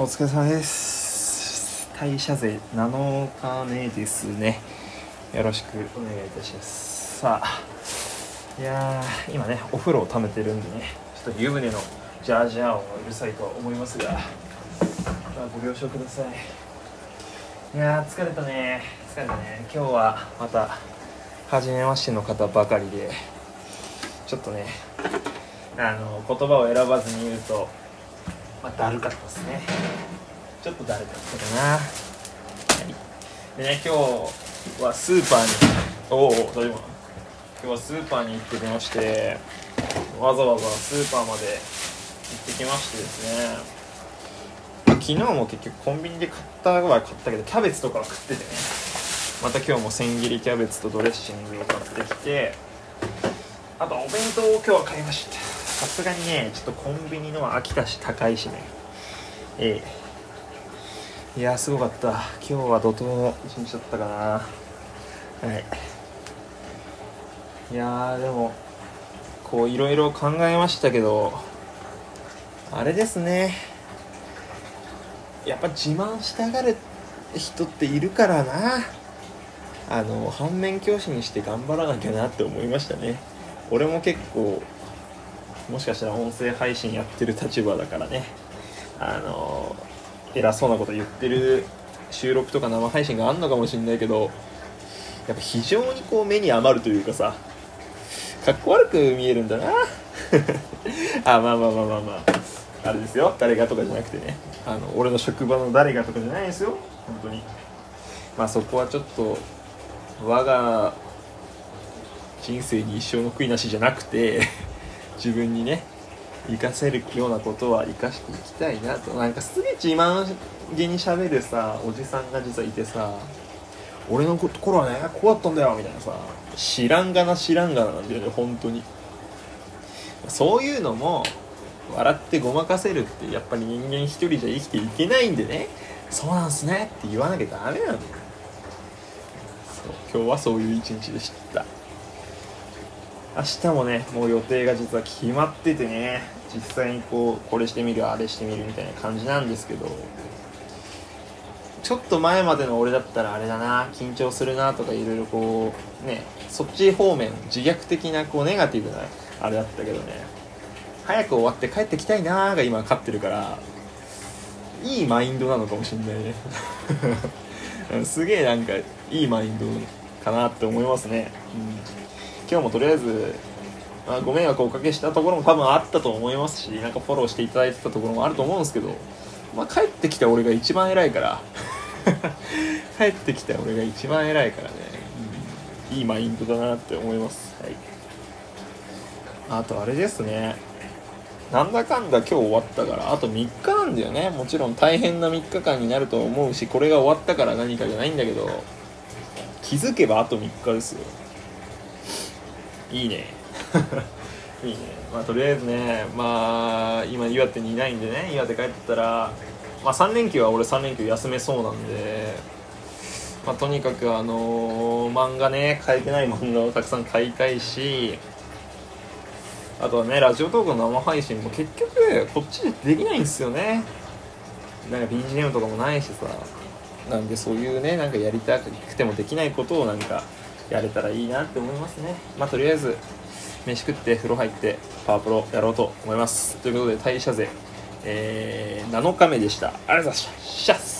お疲れ様です。代謝税7日目ですね。よろしくお願いいたします。さあいやー今ねお風呂を溜めてるんでねちょっと湯船のジャージャー音がうるさいとは思いますが、まあ、ご了承ください。いや疲れたね。疲れたね。今日はまた初めましての方ばかりでちょっとねあの言葉を選ばずに言うとまあ、だるかったですね。ちょっとだるかったかな、はい、でね今日はスーパーにおお大丈夫今日はスーパーに行ってきましてわざわざスーパーまで行ってきましてですね、昨日も結局コンビニで買ったは買ったけどキャベツとかは食っててね。また今日も千切りキャベツとドレッシングを買ってきてあとお弁当を今日は買いました。さすがにねちょっとコンビニの秋田市高いしね。ええ。いやすごかった。今日は怒涛の一日だったかな。はい。いやでもこういろいろ考えましたけどあれですね。やっぱ自慢したがる人っているからな。あの反面教師にして頑張らなきゃなって思いましたね。俺も結構もしかしたら音声配信やってる立場だからね。あの偉そうなこと言ってる収録とか生配信があんのかもしんないけどやっぱ非常にこう目に余るというかさかっこ悪く見えるんだな。あまあまあまあまあまあ。あれですよ。誰がとかじゃなくてね。あの俺の職場の誰がとかじゃないですよ。本当に。まあそこはちょっと我が人生に一生の悔いなしじゃなくて自分にね活かせるようなことは活かしていきたいなと。なんかすげえ自慢げにしゃべるさおじさんが実はいてさ俺の頃はねこうだったんだよみたいなさ。知らんがな知らんがななんだよね本当に。そういうのも笑ってごまかせるってやっぱり人間一人じゃ生きていけないんでね。そうなんすねって言わなきゃダメなんだよ。今日はそういう一日でした明日もねもう予定が実は決まっててね実際にこうこれしてみるあれしてみるみたいな感じなんですけどちょっと前までの俺だったらあれだな緊張するなとかいろいろこうねそっち方面自虐的なこうネガティブなあれだったけどね早く終わって帰ってきたいなーが今勝ってるからいいマインドなのかもしんないね。すげえなんかいいマインドかなって思いますね、うん。今日もとりあえず、まあ、ご迷惑をおかけしたところも多分あったと思いますしなんかフォローしていただいてたところもあると思うんですけど、まあ、帰ってきた俺が一番偉いから 帰ってきた俺が一番偉いからね、うん、いいマインドだなって思います、はい、あとあれですね。なんだかんだ今日終わったからあと3日なんだよね。もちろん大変な3日間になると思うしこれが終わったから何かじゃないんだけど気づけばあと3日ですよいいね。いいね。まあとりあえずねまあ今岩手にいないんでね岩手帰ってたらまあ3連休は俺3連休休めそうなんでまあとにかくあのー、漫画ね書いてない漫画をたくさん買いたいしあとはねラジオトークの生配信も結局こっちでできないんですよね。なんか BGM とかもないしさ。なんでそういうねなんかやりたくてもできないことをなんかやれたらいいなって思いますね。まあとりあえず飯食って風呂入ってパワープロやろうと思います。ということで代謝税、えー、7日目でした。ありがとうございました。